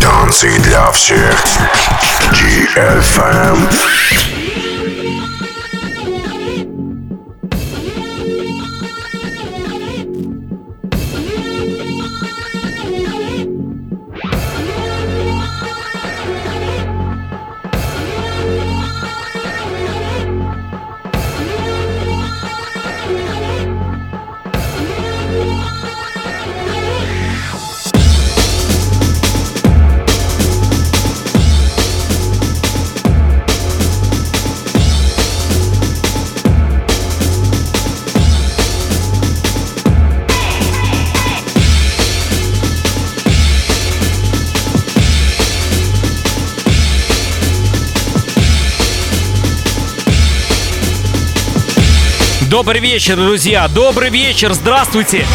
Танцы для всех. DFM. Добрый вечер, друзья! Добрый вечер! Здравствуйте!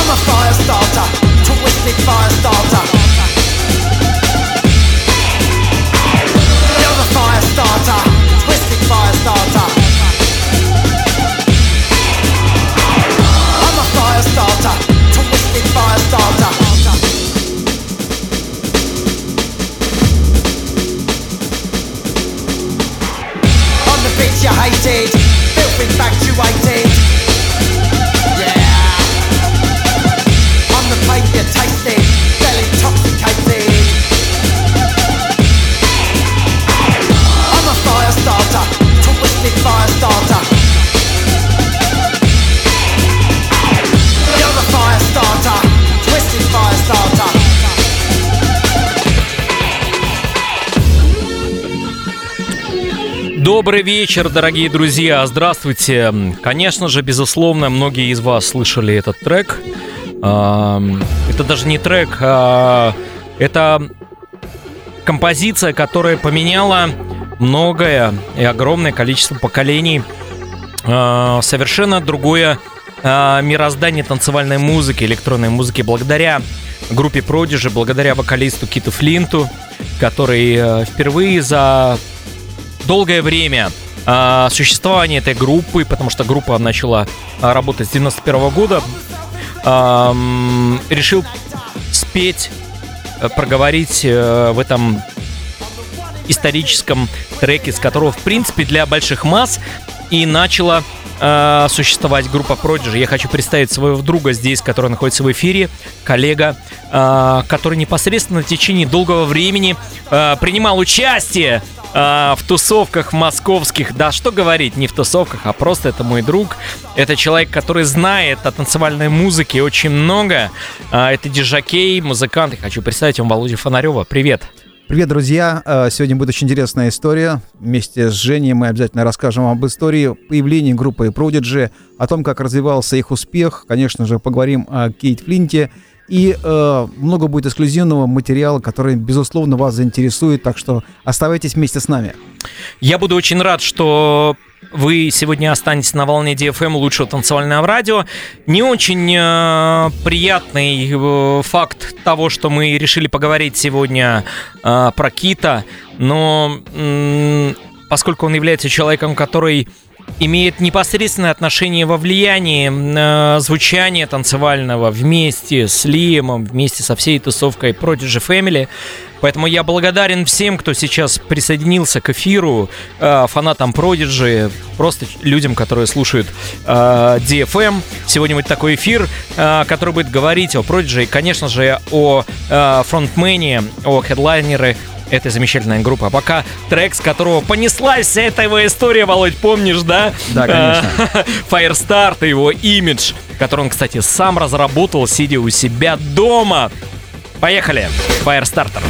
uh, fire starter, twisted fire starter. Добрый вечер, дорогие друзья, здравствуйте. Конечно же, безусловно, многие из вас слышали этот трек. Это даже не трек, а это композиция, которая поменяла многое и огромное количество поколений. А, совершенно другое а, мироздание танцевальной музыки, электронной музыки благодаря группе Prodigy, благодаря вокалисту Киту Флинту, который э, впервые за долгое время э, существования этой группы, потому что группа начала а, работать с 91 года, э, решил спеть, э, проговорить э, в этом историческом треке, с которого, в принципе, для больших масс и начала э, существовать группа Prodigy. Я хочу представить своего друга здесь, который находится в эфире, коллега, э, который непосредственно в течение долгого времени э, принимал участие в тусовках московских, да что говорить, не в тусовках, а просто это мой друг. Это человек, который знает о танцевальной музыке очень много. Это диджакей, музыкант. Я хочу представить вам Володю Фонарева. Привет. Привет, друзья! Э, сегодня будет очень интересная история. Вместе с Женей мы обязательно расскажем об истории появления группы Prodigy, о том, как развивался их успех. Конечно же, поговорим о Кейт Флинте и э, много будет эксклюзивного материала, который, безусловно, вас заинтересует. Так что оставайтесь вместе с нами. Я буду очень рад, что вы сегодня останетесь на волне DFM лучшего танцевального радио. Не очень э, приятный э, факт того, что мы решили поговорить сегодня э, про Кита, но э, поскольку он является человеком, который имеет непосредственное отношение во влиянии э, звучания танцевального вместе с Лиемом, вместе со всей тусовкой Prodigy Family. Поэтому я благодарен всем, кто сейчас присоединился к эфиру, э, фанатам Prodigy, просто людям, которые слушают э, DFM. Сегодня будет такой эфир, э, который будет говорить о Prodigy и, конечно же, о э, фронтмене, о хедлайнере, этой замечательной группы. А пока трек, с которого понеслась вся эта его история, Володь, помнишь, да? Да, конечно. Firestarter, его имидж, который он, кстати, сам разработал, сидя у себя дома. Поехали! Firestarter.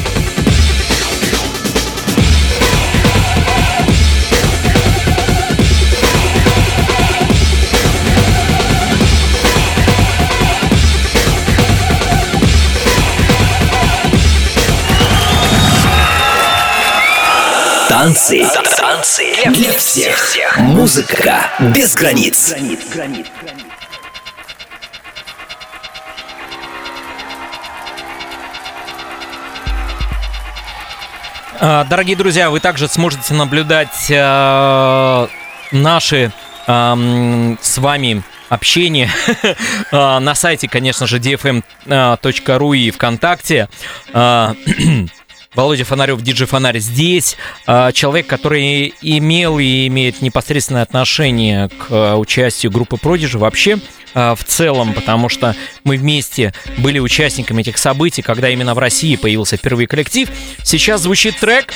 Танцы. Танцы для всех. Музыка без границ. А, дорогие друзья, вы также сможете наблюдать э, наши э, с вами общение а, на сайте, конечно же, dfm.ru и ВКонтакте. А, Володя Фонарев, диджей Фонарь здесь. Человек, который имел и имеет непосредственное отношение к участию группы Продижи вообще в целом, потому что мы вместе были участниками этих событий, когда именно в России появился впервые коллектив. Сейчас звучит трек,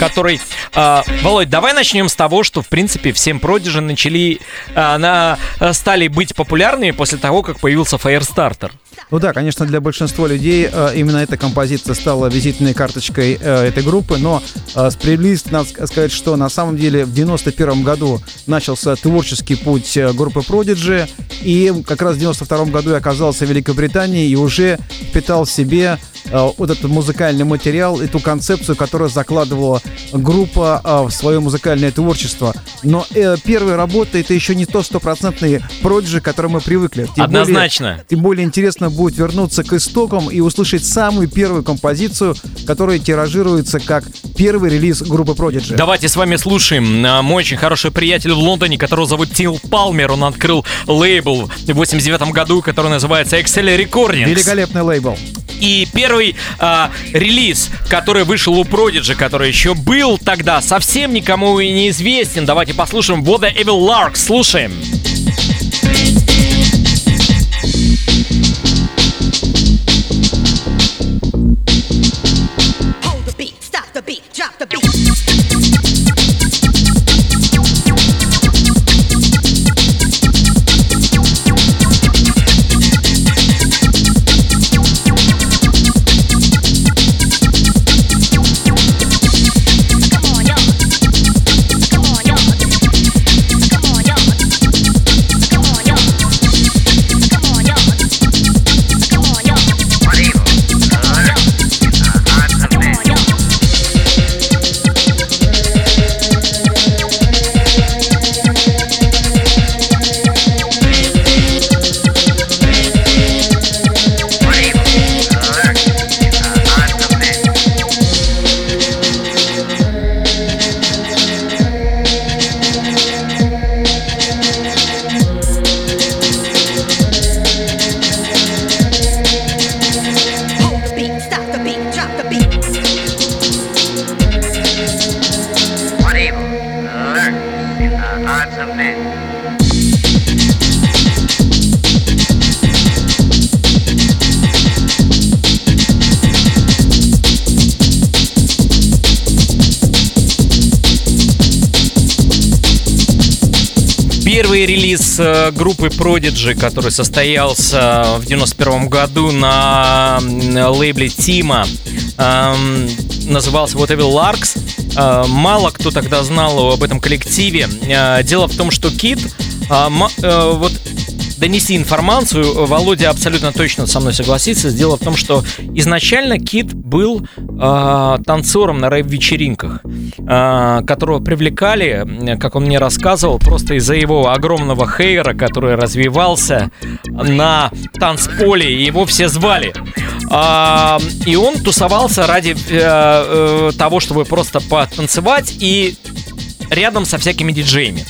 который... Э, Володь, давай начнем с того, что, в принципе, всем продижи начали... Э, на, стали быть популярными после того, как появился Firestarter. Ну да, конечно, для большинства людей э, именно эта композиция стала визитной карточкой э, этой группы, но э, справедливости надо сказать, что на самом деле в 91 году начался творческий путь группы Prodigy, и как раз в 92 году я оказался в Великобритании и уже впитал в себе вот этот музыкальный материал, эту концепцию, которую закладывала группа в свое музыкальное творчество. Но э, первая работа это еще не то стопроцентный проджи, к которому мы привыкли. Тем Однозначно. Более, тем более интересно будет вернуться к истокам и услышать самую первую композицию, которая тиражируется как первый релиз группы Prodigy. Давайте с вами слушаем. Мой очень хороший приятель в Лондоне, которого зовут Тил Палмер, он открыл лейбл в 89 году, который называется Excel Recordings. Великолепный лейбл. И первый а, релиз, который вышел у Prodigy, который еще был тогда, совсем никому и не известен. Давайте послушаем What the Evil Lark. Слушаем. Hold группы Prodigy, который состоялся в 91 году на лейбле Тима, эм, назывался Evil Larks. Э, мало кто тогда знал об этом коллективе. Э, дело в том, что Кит вот донести информацию, Володя абсолютно точно со мной согласится. Дело в том, что изначально Кит был э, танцором на рэп-вечеринках, э, которого привлекали, как он мне рассказывал, просто из-за его огромного хейра, который развивался на танцполе, и его все звали. Э, и он тусовался ради э, э, того, чтобы просто потанцевать и рядом со всякими диджеями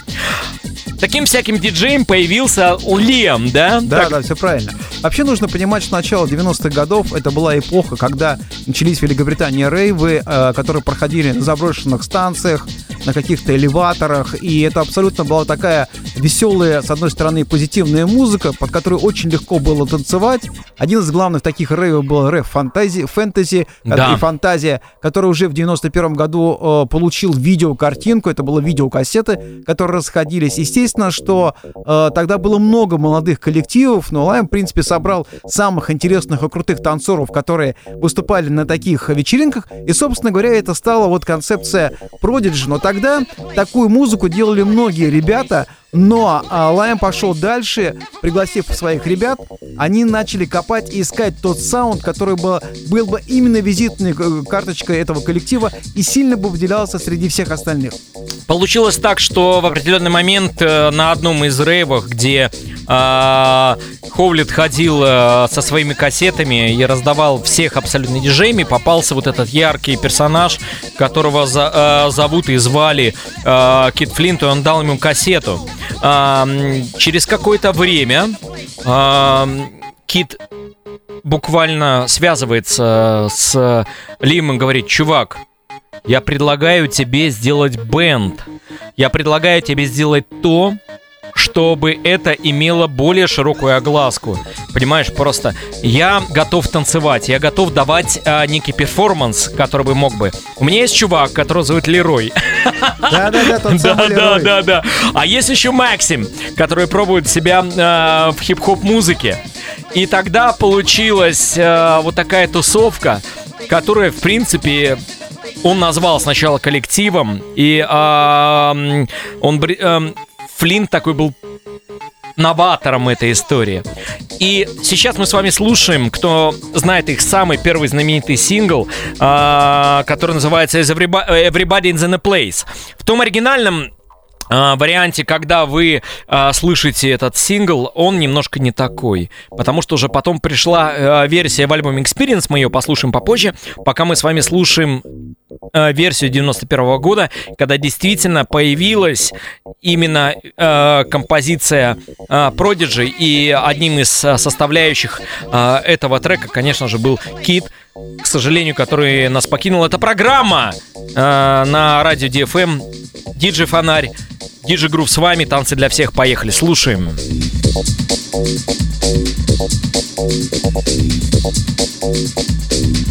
таким всяким диджеем появился Лем, да? Да, так... да, все правильно. Вообще нужно понимать, что начало 90-х годов это была эпоха, когда начались в Великобритании рейвы, э, которые проходили на заброшенных станциях, на каких-то элеваторах, и это абсолютно была такая веселая, с одной стороны, позитивная музыка, под которую очень легко было танцевать. Один из главных таких рейвов был рэп фантази, фэнтези да. и фантазия, который уже в 91 году э, получил видеокартинку, это было видеокассеты, которые расходились. Естественно, что э, тогда было много молодых коллективов, но Лайм, в принципе, собрал самых интересных и крутых танцоров, которые выступали на таких вечеринках, и, собственно говоря, это стала вот концепция Prodigy, но тогда такую музыку делали многие ребята, но а, Лайм пошел дальше, пригласив своих ребят, они начали копать и искать тот саунд, который был, был бы именно визитной э, карточкой этого коллектива и сильно бы выделялся среди всех остальных. Получилось так, что в определенный момент э, на одном из рейвах, где э, Ховлет ходил э, со своими кассетами и раздавал всех абсолютно диджеями, попался вот этот яркий персонаж, которого за, э, зовут и звали э, Кит Флинт, и он дал ему кассету. Э, через какое-то время э, Кит буквально связывается с Лимом говорит, чувак, я предлагаю тебе сделать бенд. Я предлагаю тебе сделать то, чтобы это имело более широкую огласку. Понимаешь, просто я готов танцевать, я готов давать а, некий перформанс, который бы мог бы. У меня есть чувак, которого зовут Лерой. Да-да-да, тот Да, самый да, Лерой. да, да. А есть еще Максим, который пробует себя а, в хип-хоп музыке. И тогда получилась а, вот такая тусовка, которая, в принципе, он назвал сначала коллективом, и он Флинт такой был новатором этой истории. И сейчас мы с вами слушаем, кто знает их самый первый знаменитый сингл, а, который называется «Is Everybo- Everybody in the Place. В том оригинальном варианте, когда вы а, слышите этот сингл, он немножко не такой. Потому что уже потом пришла а, версия в альбоме Experience, мы ее послушаем попозже. Пока мы с вами слушаем а, версию 91 года, когда действительно появилась именно а, композиция а, Prodigy, и одним из а, составляющих а, этого трека, конечно же, был Кит, к сожалению, который нас покинул. Это программа а, на радио DFM, Диджи Фонарь, Диджи Грув с вами, танцы для всех, поехали, слушаем. The place,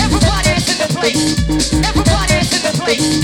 Everybody's in the place. Everybody's in the place.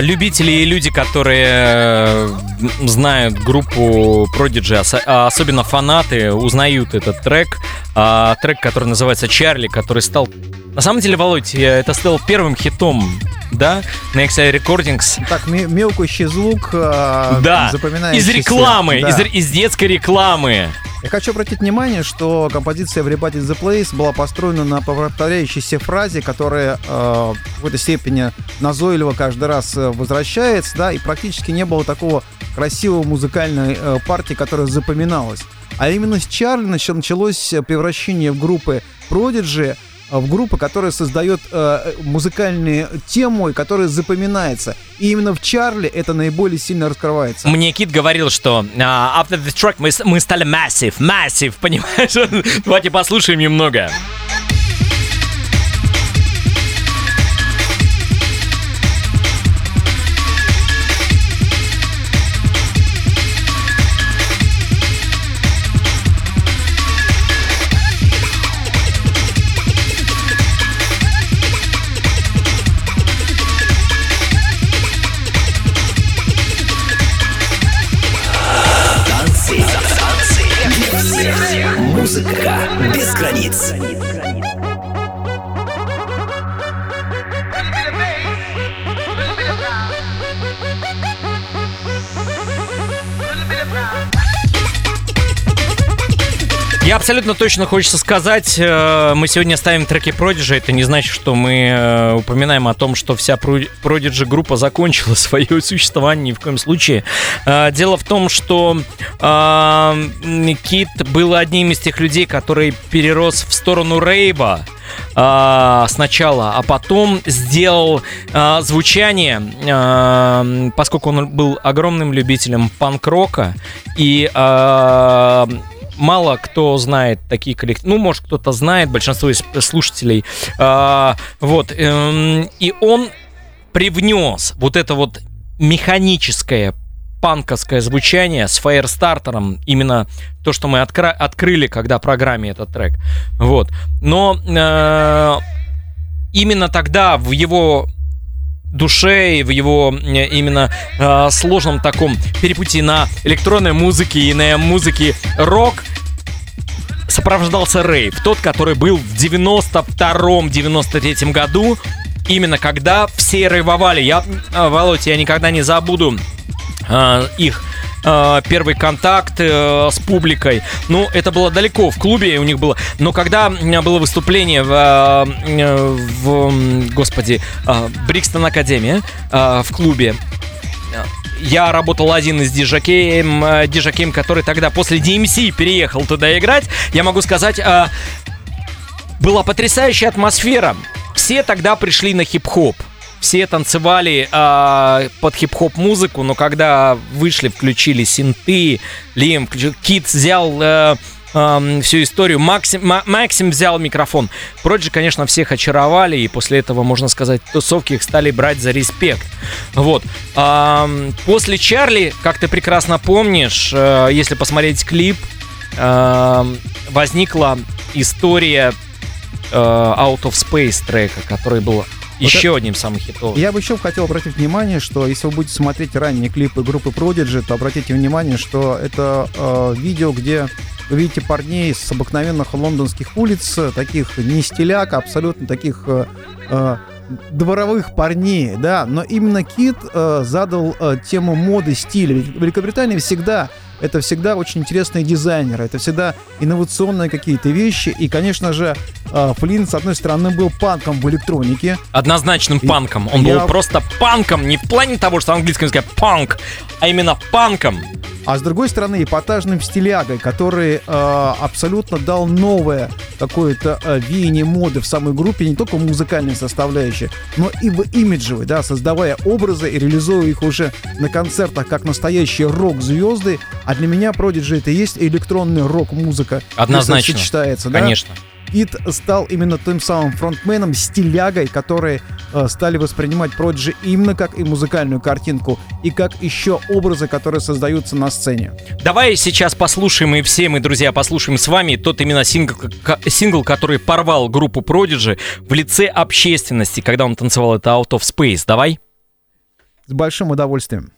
любители и люди, которые э, знают группу Prodigy, а особенно фанаты, узнают этот трек. А, трек, который называется «Чарли», который стал... На самом деле, Володь, это стал первым хитом, да, на XI Recordings. Так, ме- мелкущий звук, э, Да, запоминающийся. из рекламы, Да. из, из детской рекламы. Я хочу обратить внимание, что композиция Everybody in the Place была построена на повторяющейся фразе, которая э, в какой-то степени назойливо каждый раз э, возвращается, да, и практически не было такого красивого музыкальной э, партии, которая запоминалась. А именно с Чарли нач- началось превращение в группы Prodigy, в группу, которая создает э, музыкальную тему и которая запоминается. И именно в Чарли это наиболее сильно раскрывается. Мне Кит говорил, что а, after the track мы, мы стали massive, massive, понимаешь? Давайте послушаем немного. Музыка без границ. Абсолютно точно хочется сказать, э, мы сегодня ставим треки Prodigy, это не значит, что мы э, упоминаем о том, что вся Prodigy группа закончила свое существование ни в коем случае. Э, дело в том, что Кит был одним из тех людей, который перерос в сторону рейва, э, сначала, а потом сделал звучание, поскольку он был огромным любителем панк-рока и мало кто знает такие коллективы. Ну, может, кто-то знает, большинство из слушателей. Э, вот. Э, и он привнес вот это вот механическое панковское звучание с фаерстартером, именно то, что мы откра- открыли, когда программе этот трек. Вот. Но э, именно тогда в его душе и в его э, именно э, сложном таком перепутье на электронной музыке и на музыке рок сопровождался рейв. Тот, который был в 92-93 году, именно когда все рейвовали. Я, э, Володь, я никогда не забуду э, их первый контакт э, с публикой. Ну, это было далеко, в клубе у них было. Но когда у меня было выступление в, э, в господи, Брикстон Академия э, в клубе, я работал один из диджакеем, э, диджакеем, который тогда после DMC переехал туда играть. Я могу сказать, э, была потрясающая атмосфера. Все тогда пришли на хип-хоп все танцевали э, под хип-хоп музыку, но когда вышли, включили синты, Лим, Кит взял э, э, всю историю, Максим, Максим взял микрофон. Проджи, конечно, всех очаровали, и после этого, можно сказать, тусовки их стали брать за респект. Вот. Э, после Чарли, как ты прекрасно помнишь, э, если посмотреть клип, э, возникла история э, Out of Space трека, который был еще вот одним самым хитовым. Я бы еще хотел обратить внимание, что если вы будете смотреть ранние клипы группы Prodigy, то обратите внимание, что это э, видео, где вы видите парней с обыкновенных лондонских улиц, таких не стиляк, а абсолютно таких э, э, дворовых парней, да, но именно Кит э, задал э, тему моды стиля. Ведь Великобритания всегда это всегда очень интересные дизайнеры, это всегда инновационные какие-то вещи. И, конечно же, э, Флинн, с одной стороны, был панком в электронике. Однозначным и панком. Он я... был просто панком, не в плане того, что английском языке панк, а именно панком а с другой стороны эпатажным стилягой, который э, абсолютно дал новое какое-то э, веяние моды в самой группе, не только в музыкальной составляющей, но и в имиджевой, да, создавая образы и реализуя их уже на концертах как настоящие рок-звезды. А для меня Prodigy это и есть электронная рок-музыка. Однозначно. Сочетается, да? Конечно. Ид стал именно тем самым фронтменом, стилягой, которые э, стали воспринимать Prodigy именно как и музыкальную картинку, и как еще образы, которые создаются на сцене. Давай сейчас послушаем, и все мы, друзья, послушаем с вами тот именно сингл, сингл который порвал группу Prodigy в лице общественности, когда он танцевал это Out of Space. Давай. С большим удовольствием.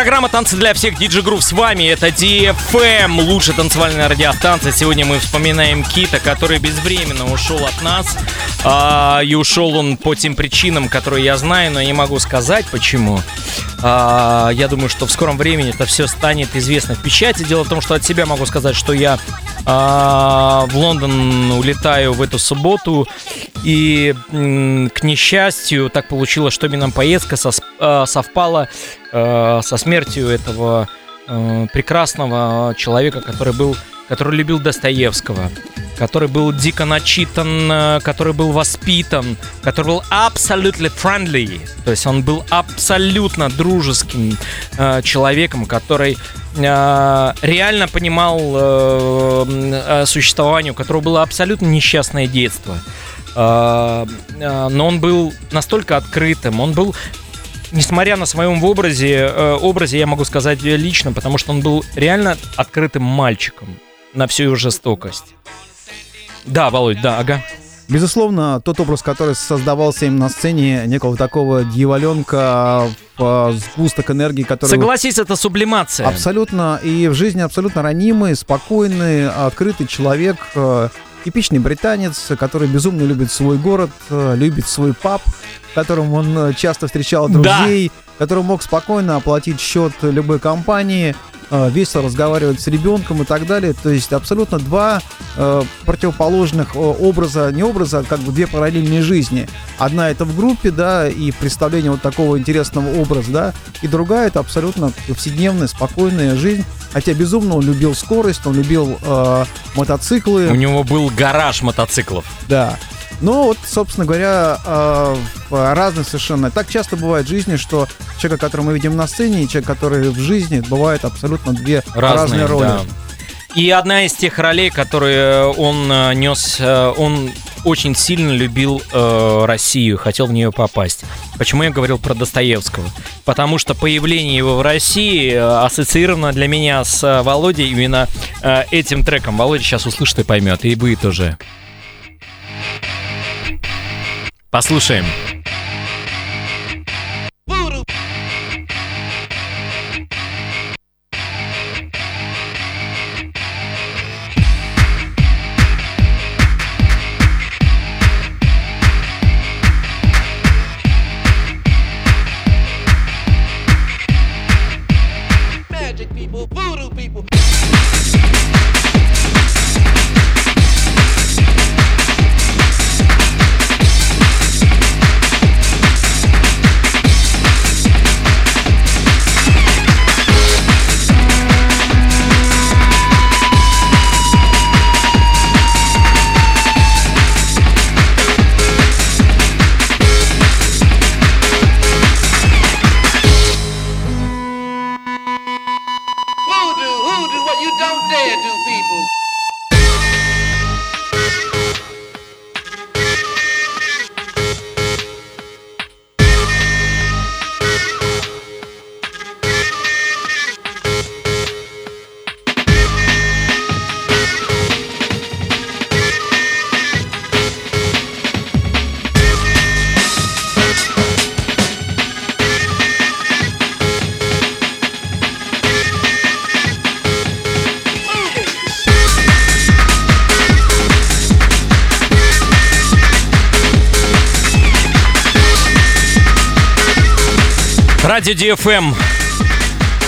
Программа «Танцы для всех» Диджи Грув с вами. Это DFM, лучшая танцевальная радиостанция. Сегодня мы вспоминаем Кита, который безвременно ушел от нас. А, и ушел он по тем причинам, которые я знаю, но не могу сказать почему. А, я думаю, что в скором времени это все станет известно в печати. Дело в том, что от себя могу сказать, что я а, в Лондон улетаю в эту субботу. И к несчастью, так получилось, что именно поездка а, совпала а, со смертью этого прекрасного человека, который был, который любил Достоевского, который был дико начитан, который был воспитан, который был абсолютно friendly, то есть он был абсолютно дружеским человеком, который реально понимал э, существование, у которого было абсолютно несчастное детство. А, а, но он был настолько открытым, он был несмотря на своем образе, э, образе я могу сказать лично, потому что он был реально открытым мальчиком на всю его жестокость. Да, Володь, да, ага. Безусловно, тот образ, который создавался им на сцене, некого такого дьяволенка сгусток энергии, который... Согласись, это сублимация. Абсолютно. И в жизни абсолютно ранимый, спокойный, открытый человек, э, Типичный британец, который безумно любит свой город, э, любит свой паб, в котором он э, часто встречал друзей, да. Который мог спокойно оплатить счет любой компании, э, весело разговаривать с ребенком и так далее. То есть абсолютно два э, противоположных образа, не образа, а как бы две параллельные жизни. Одна это в группе, да, и представление вот такого интересного образа, да, и другая это абсолютно повседневная, спокойная жизнь, Хотя безумно он любил скорость, он любил э, мотоциклы. У него был гараж мотоциклов. Да. Но вот, собственно говоря, э, разные совершенно. Так часто бывает в жизни, что человек, которого мы видим на сцене, и человек, который в жизни, бывает абсолютно две разные, разные роли. Да. И одна из тех ролей, которые он э, нес, э, он очень сильно любил э, Россию, хотел в нее попасть. Почему я говорил про Достоевского? Потому что появление его в России э, ассоциировано для меня с э, Володей именно э, этим треком. Володя сейчас услышит и поймет, и вы тоже. Послушаем. Радио DFM.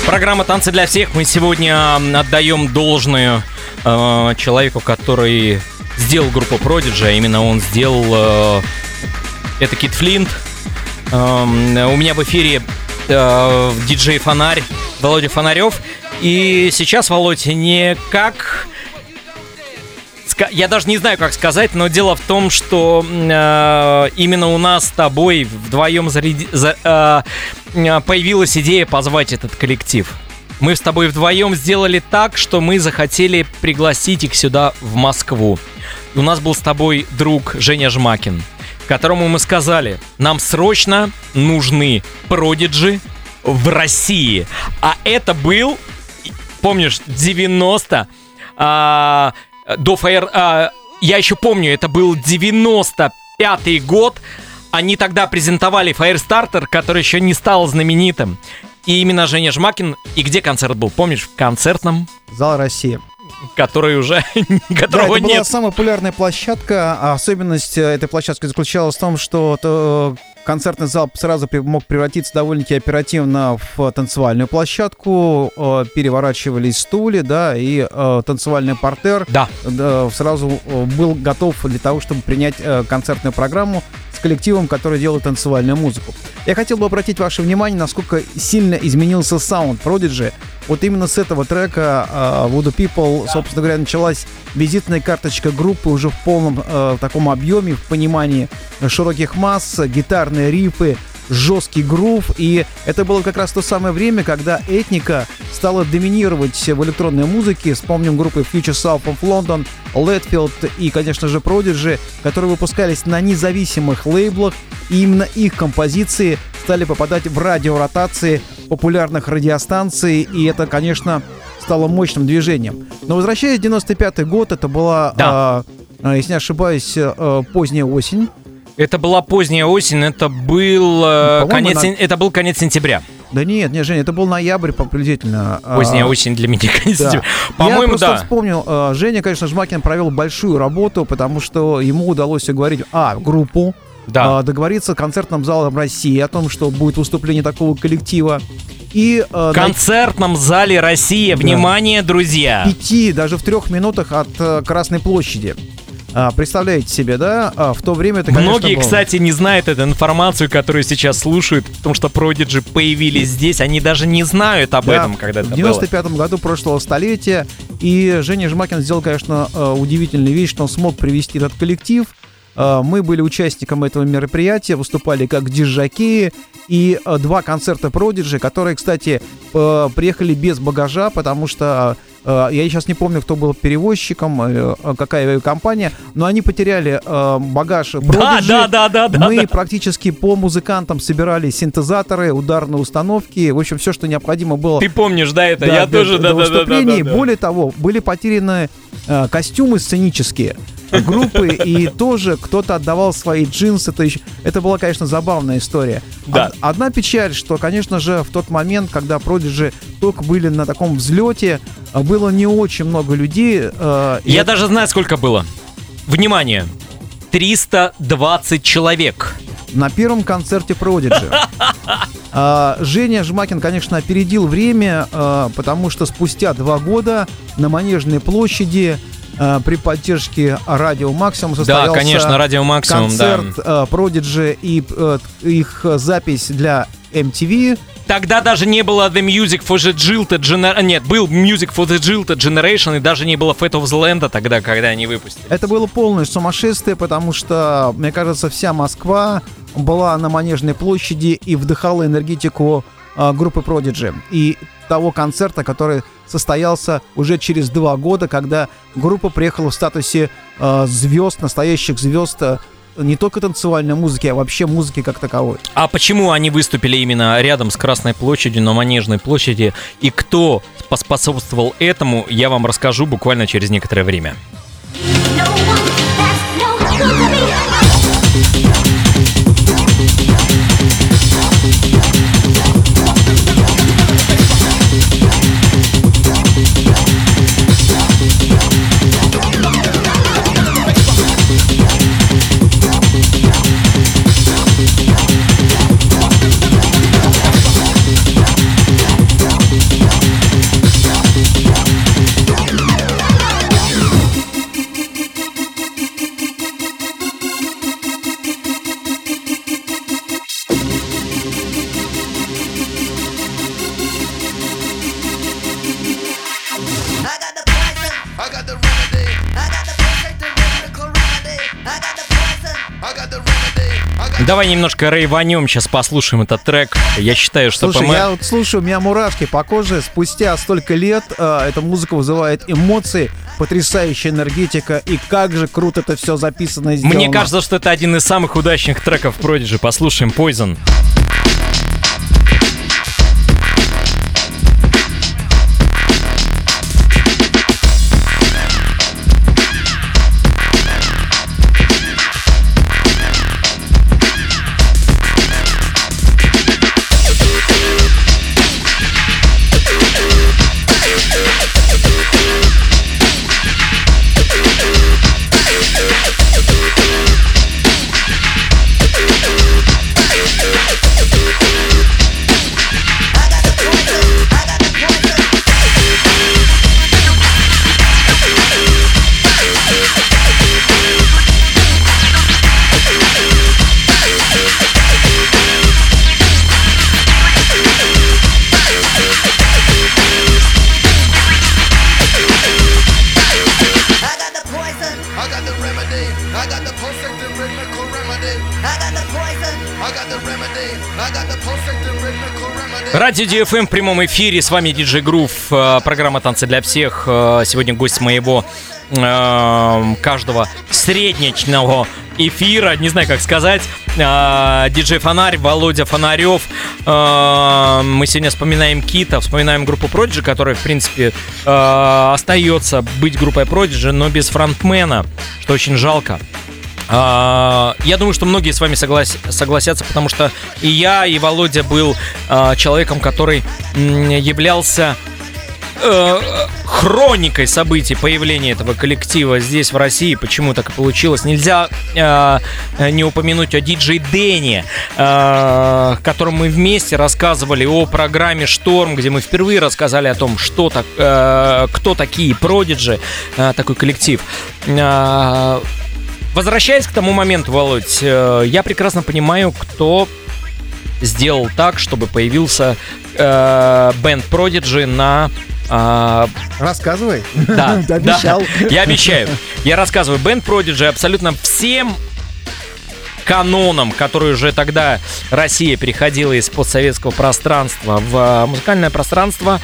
Программа «Танцы для всех». Мы сегодня отдаем должное э, человеку, который сделал группу Prodigy, а именно он сделал... Э, это Кит Флинт. Э, у меня в эфире э, диджей Фонарь, Володя Фонарев. И сейчас, Володя, не как я даже не знаю, как сказать, но дело в том, что э, именно у нас с тобой вдвоем заряди, за, э, э, появилась идея позвать этот коллектив. Мы с тобой вдвоем сделали так, что мы захотели пригласить их сюда, в Москву. У нас был с тобой друг Женя Жмакин которому мы сказали, нам срочно нужны продиджи в России. А это был, помнишь, 90 а, до Fire... А, я еще помню, это был 95-й год. Они тогда презентовали Firestarter, который еще не стал знаменитым. И именно Женя Жмакин. И где концерт был? Помнишь? В концертном Зал России. который уже Да, которого это была нет. самая популярная площадка. А особенность э, этой площадки заключалась в том, что э, концертный зал сразу мог превратиться довольно-таки оперативно в танцевальную площадку. Э, Переворачивались стулья, да, и э, танцевальный портер Да. да, сразу э, был готов для того, чтобы принять э, концертную программу коллективом, который делает танцевальную музыку. Я хотел бы обратить ваше внимание, насколько сильно изменился саунд Prodigy. Вот именно с этого трека э, Voodoo People, собственно говоря, началась визитная карточка группы уже в полном э, таком объеме, в понимании широких масс, гитарные рифы, жесткий грув, и это было как раз то самое время, когда этника стала доминировать в электронной музыке. Вспомним группы Future South of London, Letfield и, конечно же, Prodigy, которые выпускались на независимых лейблах, и именно их композиции стали попадать в радиоротации популярных радиостанций, и это, конечно, стало мощным движением. Но возвращаясь в 95 год, это была, Да. а, если не ошибаюсь, э, поздняя осень. Это была поздняя осень, это был э, По-моему, конец, на- это был конец сентября. Да нет, нет, Женя, это был ноябрь приблизительно. а, Поздняя осень для меня конец Да. сентября. Я По-моему, просто да. вспомнил, э, Женя, конечно, Жмакин провел большую работу, потому что ему удалось уговорить, а, группу, Да. а, договориться с концертным залом России о том, что будет выступление такого коллектива, и э, концертном зале Россия. Внимание, друзья. идти даже в трех минутах от э, Красной площади. А, представляете себе, да? А, в то время это, конечно, Многие, было- кстати, не знают эту информацию, которую сейчас слушают, потому что Продиджи появились здесь. Они даже не знают об Да, этом, когда это в было. 95 году прошлого столетия. И Женя Жмакин сделал, конечно, э, удивительную вещь, что он смог привести этот коллектив. Э, Мы были участником этого мероприятия, выступали как диджаки. И э, два концерта Продиджи, которые, кстати, приехали без багажа, потому что я сейчас не помню, кто был перевозчиком, э, э, какая компания, но они потеряли э, багаж Да, Prodigy. да, да, да, да. Мы да. практически по музыкантам собирали синтезаторы, ударные установки, в общем, все, что необходимо было Ты помнишь, да, это? да, Я до- тоже, до да, да, да, да, да. Более того, были потеряны э, костюмы сценические группы, и тоже кто-то отдавал свои джинсы. То есть это была, конечно, забавная история. Да. Од- Одна печаль, что, конечно же, в тот момент, когда Продиджи только были на таком взлете, э, было не очень много людей. э, и Я это- даже знаю, сколько было. Внимание. 320 человек. на первом концерте Продиджи. А, Женя Жмакин, конечно, опередил время, а, потому что спустя два года на Манежной площади а, при поддержке Радио Максимум состоялся Да, конечно, радио максимум, да. концерт а, Продиджи и э, их запись для MTV. Тогда даже не было The Music for the Jilted Generation. Нет, был Music for the Jilted Generation, и даже не было Fate of the Land тогда, когда они выпустили. Это было полное сумасшествие, потому что, мне кажется, вся Москва была на Манежной площади и вдыхала энергетику группы Prodigy. И того концерта, который состоялся уже через два года, когда группа приехала в статусе а, звезд, настоящих звезд а, не только танцевальной музыки, а вообще музыки как таковой. А почему они выступили именно рядом с Красной площадью, на Манежной площади, и кто поспособствовал этому, я вам расскажу буквально через некоторое время. No one, no Давай немножко рейванем сейчас послушаем этот трек. Я считаю, что Слушай, ПМ... я вот слушаю, у меня мурашки по коже. Спустя столько лет э, эта музыка вызывает эмоции, потрясающая энергетика. И как же круто это все записано и сделано. Мне кажется, что это один из самых удачных треков Prodigy. Послушаем Poison. I Радио DFM в прямом эфире. С вами диджей Грув. э, Программа «Танцы для всех». Э, Сегодня гость моего э, каждого среднечного эфира, не знаю, как сказать, диджей Фонарь, Володя Фонарев. Мы сегодня вспоминаем Кита, вспоминаем группу Prodigy, которая, в принципе, остается быть группой Prodigy, но без фронтмена, что очень жалко. А, Я думаю, что многие с вами соглас- согласятся, потому что и я, и Володя был а, человеком, который являлся э, хроникой событий появления этого коллектива здесь, в России. Почему так и получилось? Нельзя э, не упомянуть о диджей Дэне, э, котором мы вместе рассказывали о программе «Шторм», где мы впервые рассказали о том, что так, э, кто такие Продиджи, такой коллектив. Возвращаясь к тому моменту, Володь, э, я прекрасно понимаю, кто сделал так, чтобы появился э, бенд Prodigy на... э, Рассказывай. да, Ты да, обещал. я обещаю. Я рассказываю. Бенд Prodigy абсолютно всем канонам, который уже тогда Россия переходила из постсоветского пространства в э, музыкальное пространство.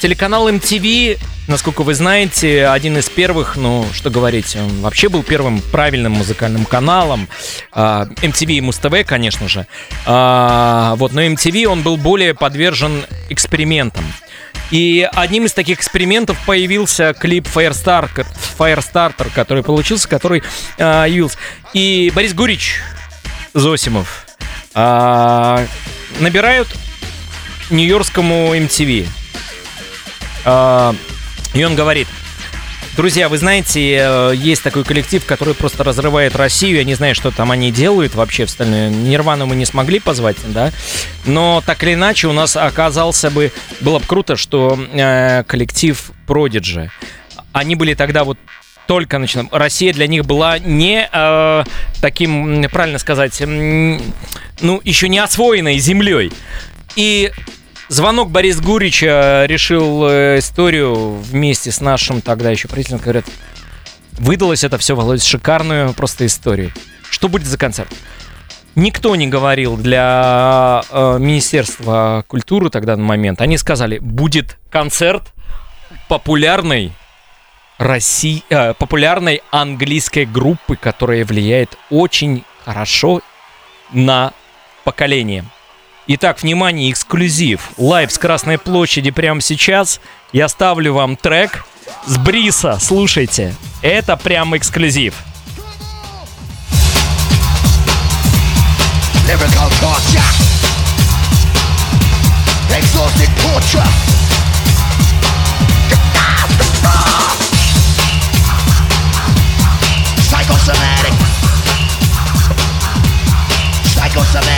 Телеканал MTV, насколько вы знаете, один из первых, ну, что говорить, он вообще был первым правильным музыкальным каналом. А, MTV и Муз-ТВ, конечно же. А, Вот, но MTV, он был более подвержен экспериментам. И одним из таких экспериментов появился клип Firestarter, Firestarter который получился, который а, явился. И Борис Гурич Зосимов а, набирают нью-йоркскому MTV. А, и он говорит, друзья, вы знаете, э, есть такой коллектив, который просто разрывает Россию. Я не знаю, что там они делают вообще в остальное. Нирвану мы не смогли позвать, да. Но так или иначе у нас оказался бы... Было бы круто, что э, коллектив Продиджи. Они были тогда вот только начинаем. Россия для них была не э, таким, правильно сказать, ну, еще не освоенной землей. И звонок Борис Гурича решил э, историю вместе с нашим тогда еще правительством. Говорят, выдалось это все, Володь, шикарную просто историю. Что будет за концерт? Никто не говорил для э, Министерства культуры тогда на момент. Они сказали, будет концерт популярной России, э, популярной английской группы, которая влияет очень хорошо на поколение. Итак, внимание, эксклюзив. Лайв с Красной площади прямо сейчас. Я ставлю вам трек с Бриса. Слушайте. Это прям эксклюзив. Psychosomatic. Psychosomatic.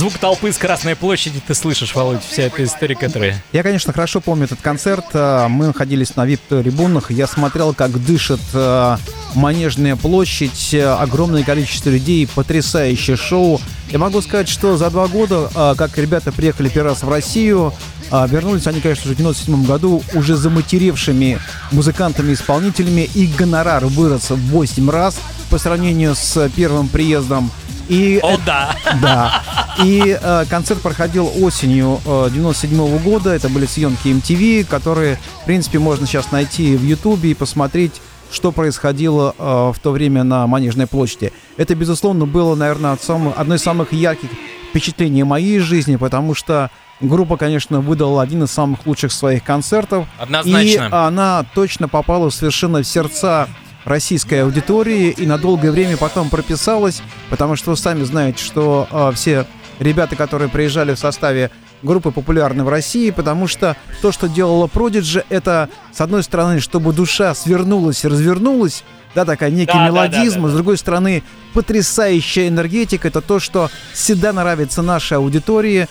Звук толпы с Красной площади ты слышишь, Володь, вся эта история, которая... Я, конечно, хорошо помню этот концерт. Э, Мы находились на вип-трибунах. Я смотрел, как дышит э, Манежная площадь. Огромное количество людей. Потрясающее шоу. Я могу сказать, что за два года, э, как ребята приехали первый раз в Россию, вернулись они, конечно же, в 97 году уже заматеревшими музыкантами-исполнителями. Их гонорар вырос в 8 раз по сравнению с первым приездом. И О, да! да. И э, концерт проходил осенью э, 97 года. Это были съемки MTV, которые, в принципе, можно сейчас найти в Ютубе и посмотреть, что происходило э, в то время на Манежной площади. Это, безусловно, было, наверное, самых- одно из самых ярких впечатлений моей жизни, потому что группа, конечно, выдала один из самых лучших своих концертов. Однозначно. И она точно попала совершенно в сердца российской аудитории и на долгое время потом прописалась, потому что вы сами знаете, что э, все ребята, которые приезжали в составе группы популярны в России, потому что то, что делала Prodigy, это, с одной стороны, чтобы душа свернулась и развернулась, да, такая некий Да, да, мелодизм, да, да, с другой стороны, потрясающая энергетика, это то, что всегда нравится нашей аудитории,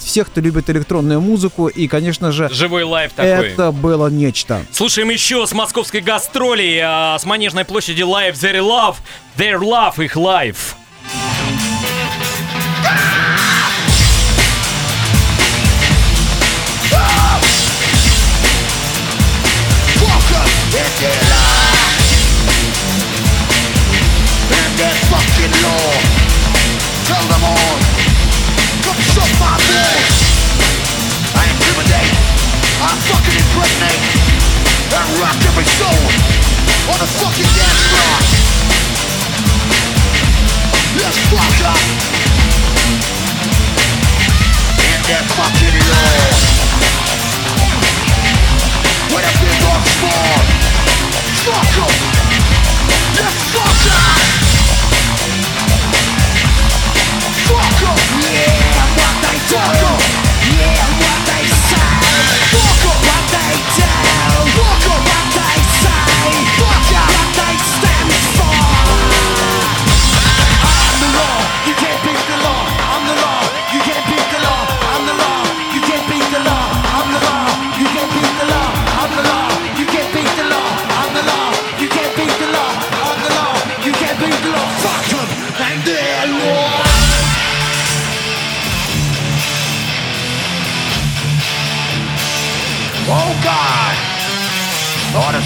всех, кто любит электронную музыку, и, конечно же, Живой live такой. это было нечто. Слушаем еще с московской гастроли, а, с Манежной площади Live Their Love, Their Love, их life. And that fucking law. Tell them all. And rock every soul on fucking dance floor. Fuck fucking small Fuck Yeah, what they do Yeah, what they say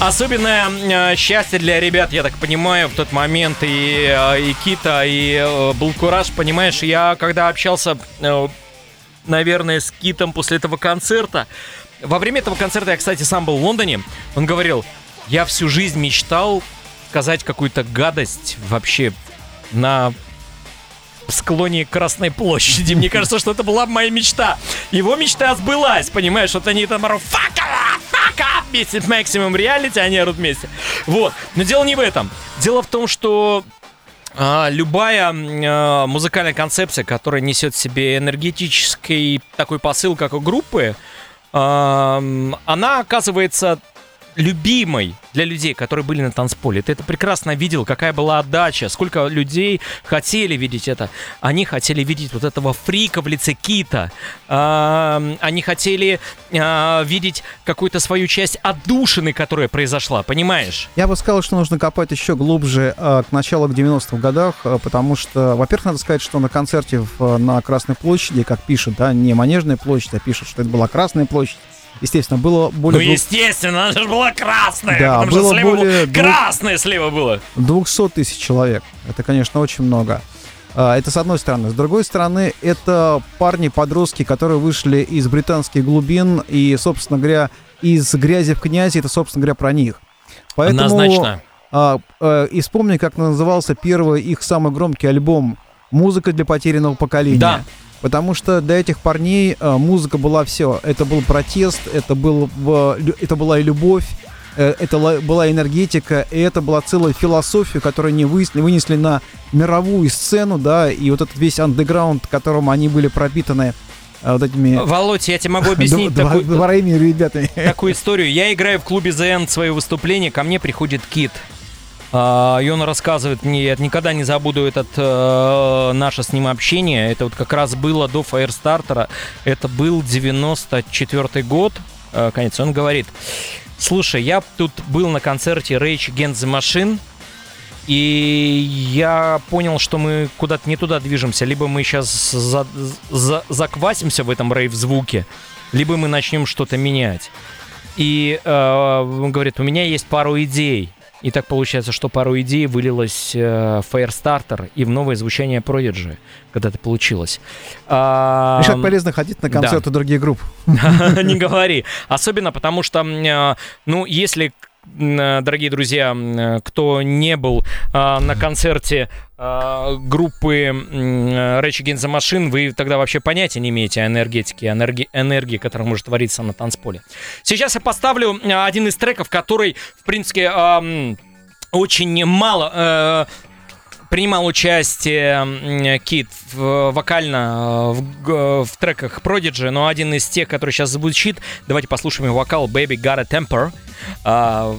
Особенное э, счастье для ребят, я так понимаю, в тот момент и, э, и Кита, и э, был кураж, понимаешь, я когда общался, э, наверное, с Китом после этого концерта, во время этого концерта я, кстати, сам был в Лондоне, он говорил, я всю жизнь мечтал сказать какую-то гадость вообще на склоне Красной площади. Мне кажется, что это была моя мечта. Его мечта сбылась, понимаешь? Вот они там орут Вместе с Maximum Reality, они орут вместе. Вот. Но дело не в этом. Дело в том, что а, любая а, музыкальная концепция, которая несет в себе энергетический такой посыл, как у группы, а, она оказывается любимой для людей, которые были на танцполе. Ты это прекрасно видел, какая была отдача, сколько людей хотели видеть это. Они хотели видеть вот этого фрика в лице Кита. А, Они хотели а, видеть какую-то свою часть отдушины, которая произошла, понимаешь? Я бы сказал, что нужно копать еще глубже э, к началу к 90-х годах, э, потому что, во-первых, надо сказать, что на концерте на Красной площади, как пишут, да, не Манежная площадь, а пишут, что это была Красная площадь. Естественно, было Ну, более двух- естественно, она же была красная. Да, потому что было слева более было двух- красное слева было. 200 тысяч человек. Это, конечно, очень много. А, Это с одной стороны. С другой стороны, это парни-подростки, которые вышли из британских глубин и, собственно говоря, из грязи в князи. Это, собственно говоря, про них. Поэтому, Однозначно. а, а, и вспомни, как назывался первый их самый громкий альбом «Музыка для потерянного поколения». Да. Потому что для этих парней э, музыка была все. Это был протест, это, был, это была и любовь, э, это ла- была энергетика, и это была целая философия, которую они вынесли, вынесли на мировую сцену, да, и вот этот весь андеграунд, которым они были пропитаны э, вот этими Володь, я тебе могу объяснить такую, дворовыми ребятами. такую историю. Я играю в клубе The End свое выступление, ко мне приходит Кит. А, И он рассказывает мне, я никогда не забуду этот э, наше с ним общение. Это вот как раз было до Firestarter. Это был 94 год, э, конец. Он говорит, слушай, я тут был на концерте Rage Against the Machine, и я понял, что мы куда-то не туда движемся. Либо мы сейчас за- за- заквасимся в этом рейв-звуке, либо мы начнем что-то менять. И э, он говорит, у меня есть пару идей. И так получается, что пару идей вылилось э, Firestarter и в новое звучание Prodigy, когда это получилось. А, Еще полезно ходить на концерты других групп. не говори. Особенно потому что, э, ну, если, э, дорогие друзья, э, кто не был на концерте группы м, э, Rage Against the Machine, вы тогда вообще понятия не имеете о энергетике, энергии, энергии, которая может твориться на танцполе. Сейчас я поставлю э, один из треков, который, в принципе, очень мало э, принимал участие Кит вокально э, в, в треках Prodigy, но один из тех, который сейчас звучит, давайте послушаем его вокал Baby Got a Temper. А,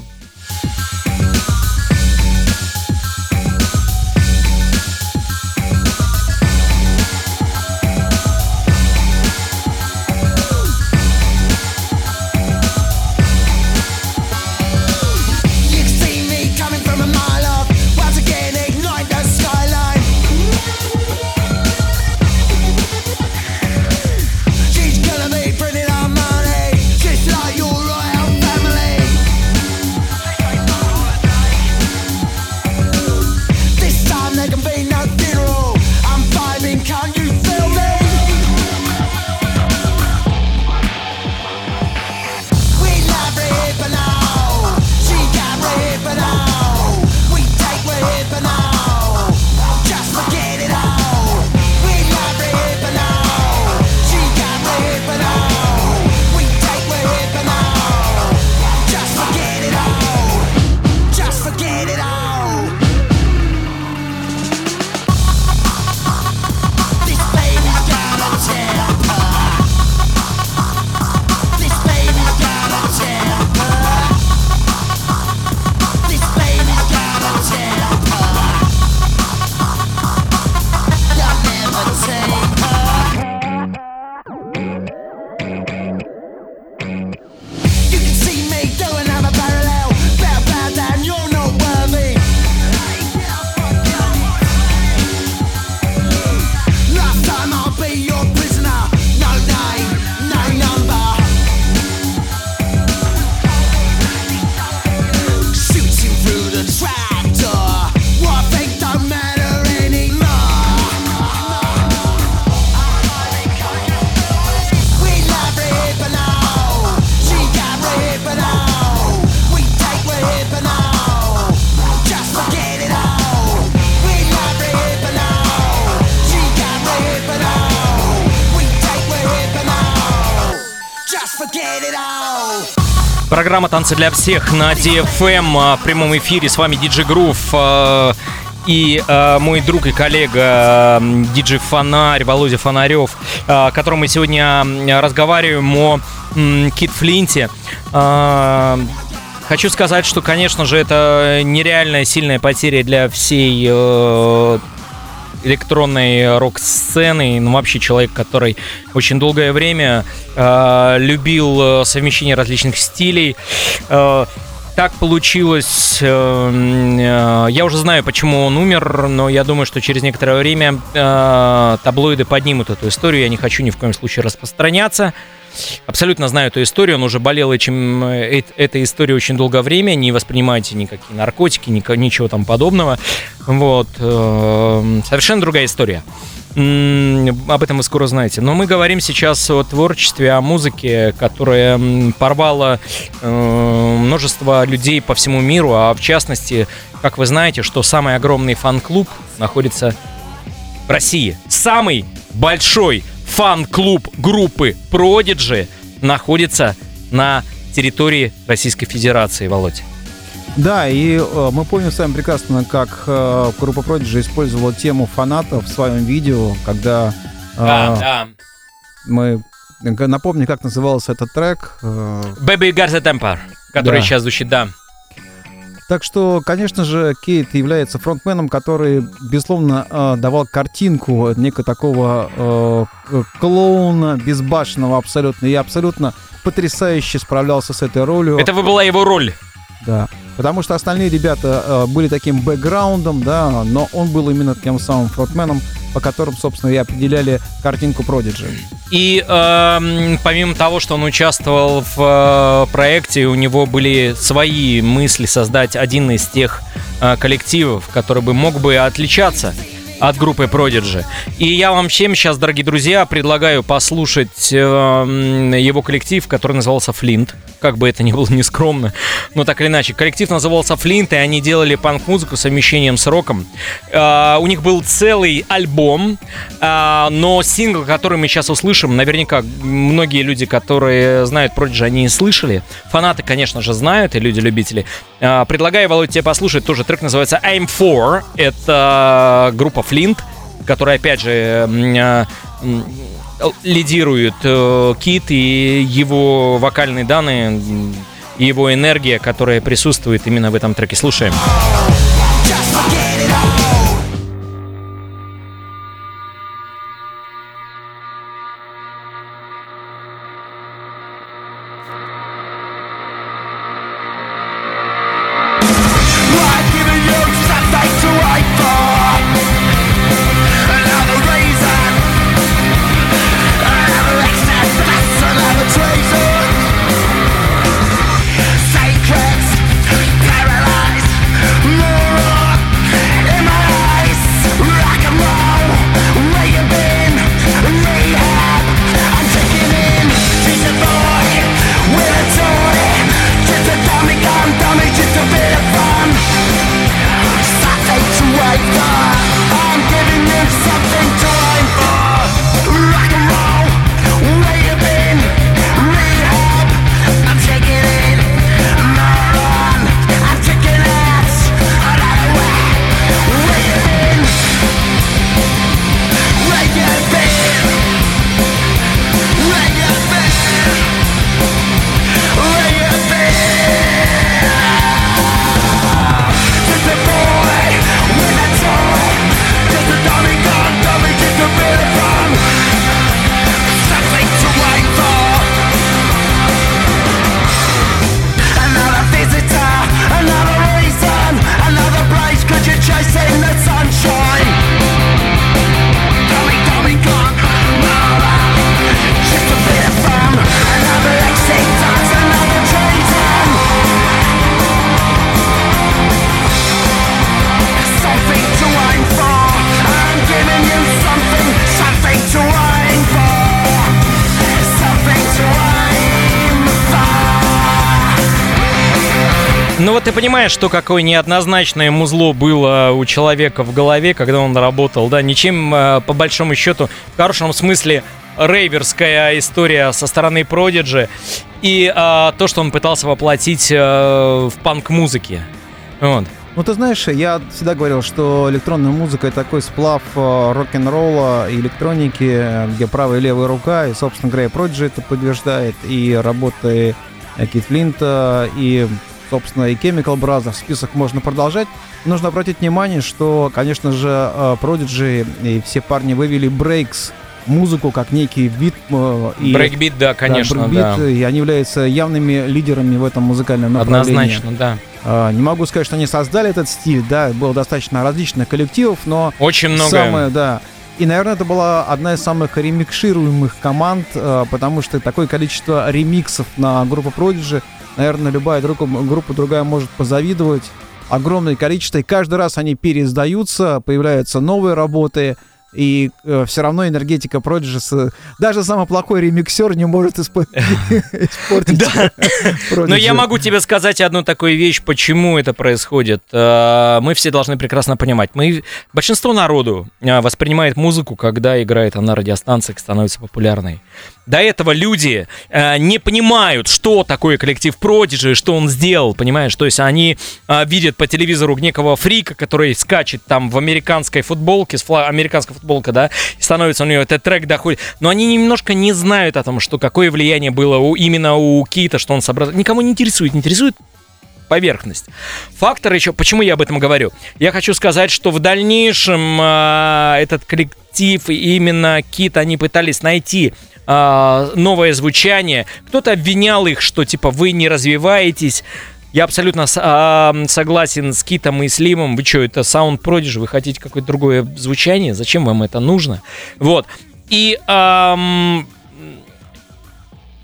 Программа «Танцы для всех» на DFM а, в прямом эфире. С вами Диджи Грув а, и а, мой друг и коллега м, Диджи Фонарь, Володя Фонарев, а, о котором мы сегодня разговариваем о м, Кит Флинте. А, Хочу сказать, что, конечно же, это нереальная сильная потеря для всей э, электронной рок-сцены, ну вообще человек, который очень долгое время э, любил э, совмещение различных стилей. Э, так получилось, э, э, я уже знаю, почему он умер, но я думаю, что через некоторое время таблоиды поднимут эту историю, я не хочу ни в коем случае распространяться. Абсолютно знаю эту историю, он уже болел этим, э, эт- этой историей очень долгое время, не воспринимайте никакие наркотики, ничего там подобного. Вот. э, Совершенно другая история. Об этом вы скоро знаете. Но мы говорим сейчас о творчестве, о музыке, которая порвала э, множество людей по всему миру, а в частности, как вы знаете, что самый огромный фан-клуб находится в России. Самый большой фан-клуб группы Prodigy находится на территории Российской Федерации, Володь. Да, и э, мы помним с вами прекрасно, как э, группа Prodigy использовала тему фанатов в своем видео, когда э, да. мы... Напомню, как назывался этот трек. э, Baby Got the Temper, который Да. сейчас звучит, да. Так что, конечно же, Кейт является фронтменом, который, безусловно, э, давал картинку некого такого э, клоуна, безбашенного абсолютно, и абсолютно потрясающе справлялся с этой ролью. Это была его роль. Да. Потому что остальные ребята э, были таким бэкграундом, да, но он был именно тем самым фронтменом, по которым, собственно, и определяли картинку Prodigy. И эм, помимо того, что он участвовал в э, проекте, у него были свои мысли создать один из тех э, коллективов, который бы мог бы отличаться от группы Prodigy. И я вам всем сейчас, дорогие друзья, предлагаю послушать э, его коллектив, который назывался Флинт. Как бы это ни было нескромно, но так или иначе. Коллектив назывался Флинт, и они делали панк-музыку с совмещением с роком. Э, у них был целый альбом, а, но сингл, который мы сейчас услышим, наверняка многие люди, которые знают Prodigy, они и слышали. Фанаты, конечно же, знают, и люди-любители. А, Предлагаю, Володь, тебе послушать тоже трек, называется I'm For. Это группа Флинт, которая, опять же, а, лидирует э, Кит и его вокальные данные, его энергия, которая присутствует именно в этом треке. Слушаем. Like Ну вот ты понимаешь, что какое неоднозначное музло было у человека в голове, когда он работал, да, ничем, э, по большому счету, в хорошем смысле, рейверская история со стороны Продиджи и э, то, что он пытался воплотить э, в панк-музыке. Вот. Ну, ты знаешь, я всегда говорил, что электронная музыка — это такой сплав э, рок-н-ролла и электроники, где правая и левая рука, и, собственно говоря, и Prodigy это подтверждает, и работы Кита Флинта, и, собственно, и Chemical Brothers, список можно продолжать. Нужно обратить внимание, что, конечно же, э, Prodigy и все парни вывели breaks, музыку как некий вид э, и Брейкбит, да, конечно, да. брейкбит, и они являются явными лидерами в этом музыкальном направлении. Однозначно, да. А, Не могу сказать, что они создали этот стиль, да, было достаточно различных коллективов, но Очень много. самое, да. И, наверное, это была одна из самых ремикшируемых команд, э, потому что такое количество ремиксов на группу Prodigy, наверное, любая друг- группа другая может позавидовать. Огромное количество, и каждый раз они переиздаются, появляются новые работы. И все равно энергетика Prodigy, даже самый плохой ремиксер не может испо- испортить Да. Но я могу тебе сказать одну такую вещь, почему это происходит. Э, Мы все должны прекрасно понимать. Мы, большинство народу э, воспринимает музыку, когда играет она на радиостанциях, становится популярной. До этого люди э, не понимают, что такое коллектив Prodigy, что он сделал, понимаешь? То есть они э, видят по телевизору некого фрика, который скачет там в американской футболке, с фла- американская футболка, да, и становится у него этот трек доходит. Но они немножко не знают о том, что какое влияние было у, именно у Кита, что он собрал. Никому не интересует, не интересует поверхность. Фактор еще, почему я об этом говорю? Я хочу сказать, что в дальнейшем а, этот коллектив и именно Кит, они пытались найти а, новое звучание. Кто-то обвинял их, что типа вы не развиваетесь. Я абсолютно а, согласен с Китом и Слимом. Вы что, это Sound Prodigy? Вы хотите какое-то другое звучание? Зачем вам это нужно? Вот. И ам,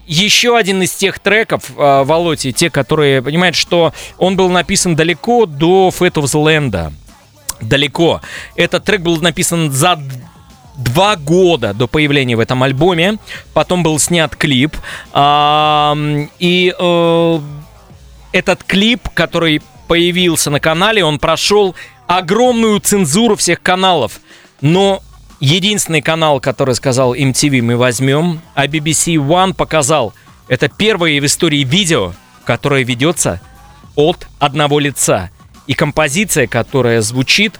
еще один из тех треков, э, Володи, те, которые, понимают, что он был написан далеко до Fate of the Land. Далеко. Этот трек был написан за два года до появления в этом альбоме. Потом был снят клип. И э, этот клип, который появился на канале, он прошел огромную цензуру всех каналов. Но единственный канал, который сказал MTV мы возьмем, а BBC One показал, это первое в истории видео, которое ведется от одного лица. И композиция, которая звучит,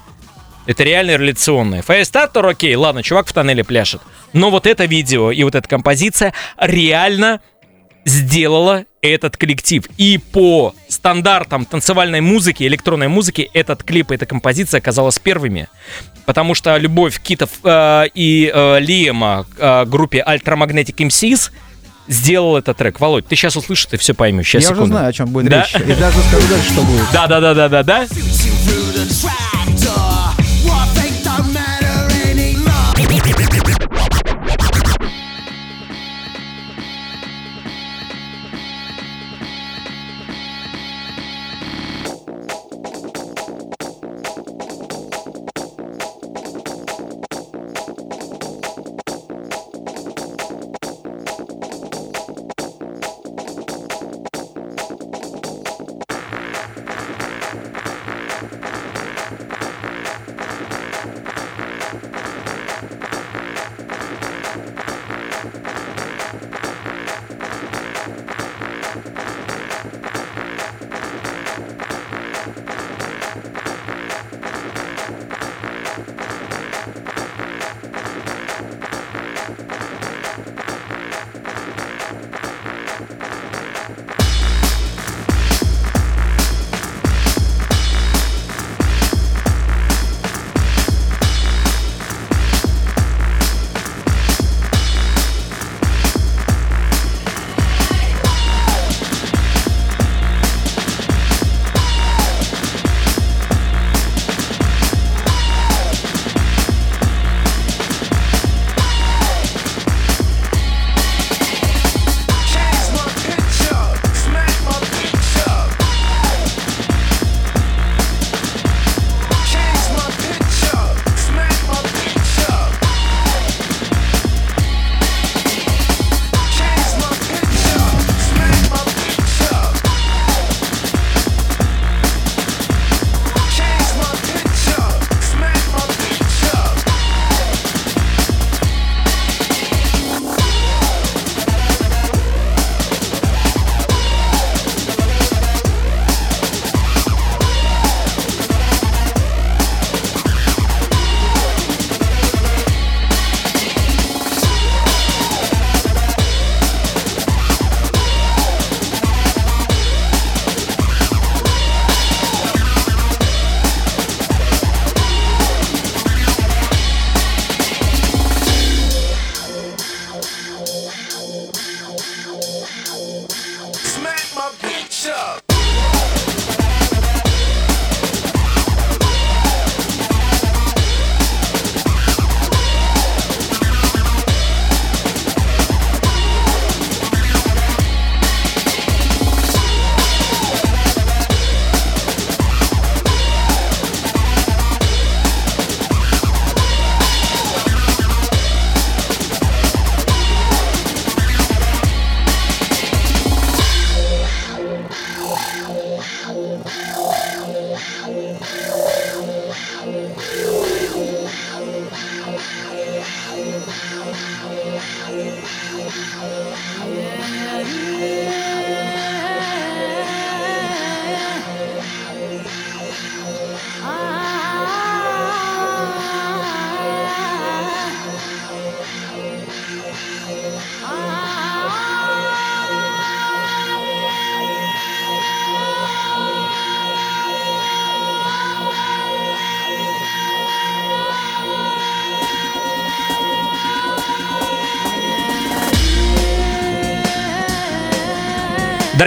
это реально реляционная. Firestarter, окей, ладно, чувак в тоннеле пляшет. Но вот это видео и вот эта композиция реально сделала этот коллектив. И по стандартам танцевальной музыки, электронной музыки, этот клип и эта композиция оказалась первыми. Потому что любовь Китов э, и э, Лиема к э, группе Ultramagnetic MCs сделал этот трек. Володь, ты сейчас услышишь, ты все поймешь. Сейчас, Я секунду. уже знаю, о чем будет Да? речь. И даже скажу дальше, что будет. Да,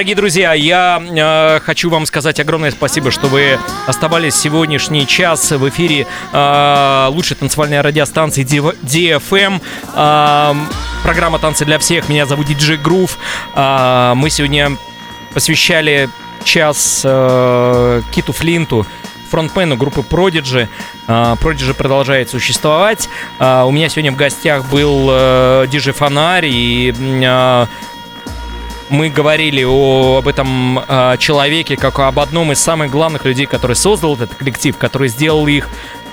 Дорогие друзья, я э, хочу вам сказать огромное спасибо, что вы оставались сегодняшний час в эфире э, лучшей танцевальной радиостанции DFM. Э, программа «Танцы для всех». Меня зовут Диджей Грув. Э, мы сегодня посвящали час э, Киту Флинту, фронтмену группы Prodigy. Э, Prodigy продолжает существовать. Э, у меня сегодня в гостях был э, Диджей Фонарь и э, мы говорили о, об этом э, человеке как об одном из самых главных людей, который создал этот коллектив, который сделал их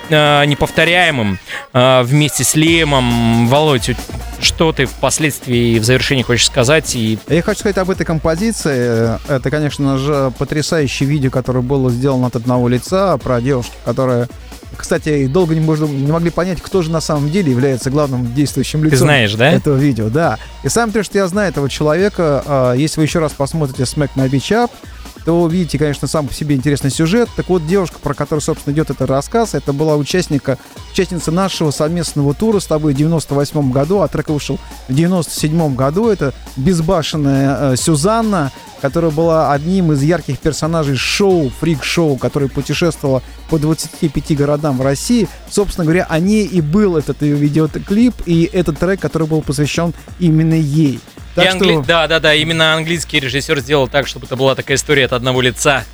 э, неповторяемым э, вместе с Лемом. Володь, что ты впоследствии в завершении хочешь сказать? И Я хочу сказать об этой композиции. Это, конечно же, потрясающее видео, которое было сделано от одного лица про девушку, которая кстати, долго не, можно, не могли понять, кто же на самом деле является главным действующим лицом знаешь, да? этого видео. Да. И самое то, что я знаю этого человека, а, если вы еще раз посмотрите Smack My Bitch Up, то вы увидите, конечно, сам по себе интересный сюжет. Так вот, девушка, про которую, собственно, идет этот рассказ, это была участника, участница нашего совместного тура с тобой в 98 году, а трек вышел в 97 году. Это безбашенная э, Сюзанна, которая была одним из ярких персонажей шоу, фрик-шоу, которое путешествовало по 25 городам в России. Собственно говоря, о ней и был этот видеоклип, и этот трек, который был посвящен именно ей. Так и что, англи- Да, да, да, именно английский режиссер сделал так, чтобы это была такая история от одного лица.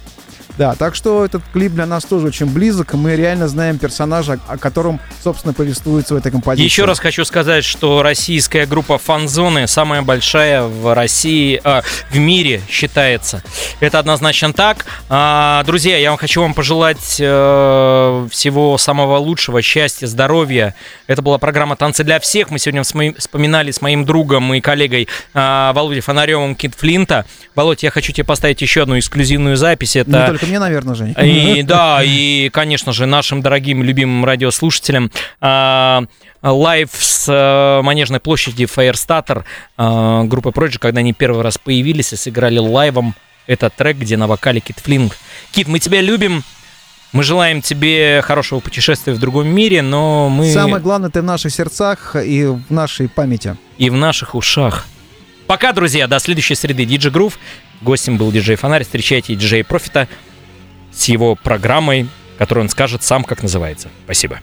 Да, так что этот клип для нас тоже очень близок, мы реально знаем персонажа, о котором, собственно, повествуется в этой композиции. Еще раз хочу сказать, что российская группа Фанзоны самая большая в России, а, в мире считается. Это однозначно так. А, друзья, я вам хочу вам пожелать э, всего самого лучшего, счастья, здоровья. Это была программа «Танцы для всех». Мы сегодня вспоминали с моим другом и коллегой а, Володей Фонаревым Кита Флинта. Володь, я хочу тебе поставить еще одну эксклюзивную запись. Это... Только мне, наверное, Жень. И да, и, конечно же, нашим дорогим любимым радиослушателям live с а, Манежной площади Firestarter а, группы Prodigy, когда они первый раз появились и сыграли лайвом этот трек, где на вокале Кит Флинт. Кит, мы тебя любим. Мы желаем тебе хорошего путешествия в другом мире, но мы Самое главное, ты в наших сердцах и в нашей памяти. и в наших ушах. Пока, друзья, до следующей среды. Диджи Грув. Гостем был диджей Фонарь. Встречайте диджей Профита с его программой, которую он скажет сам, как называется. Спасибо.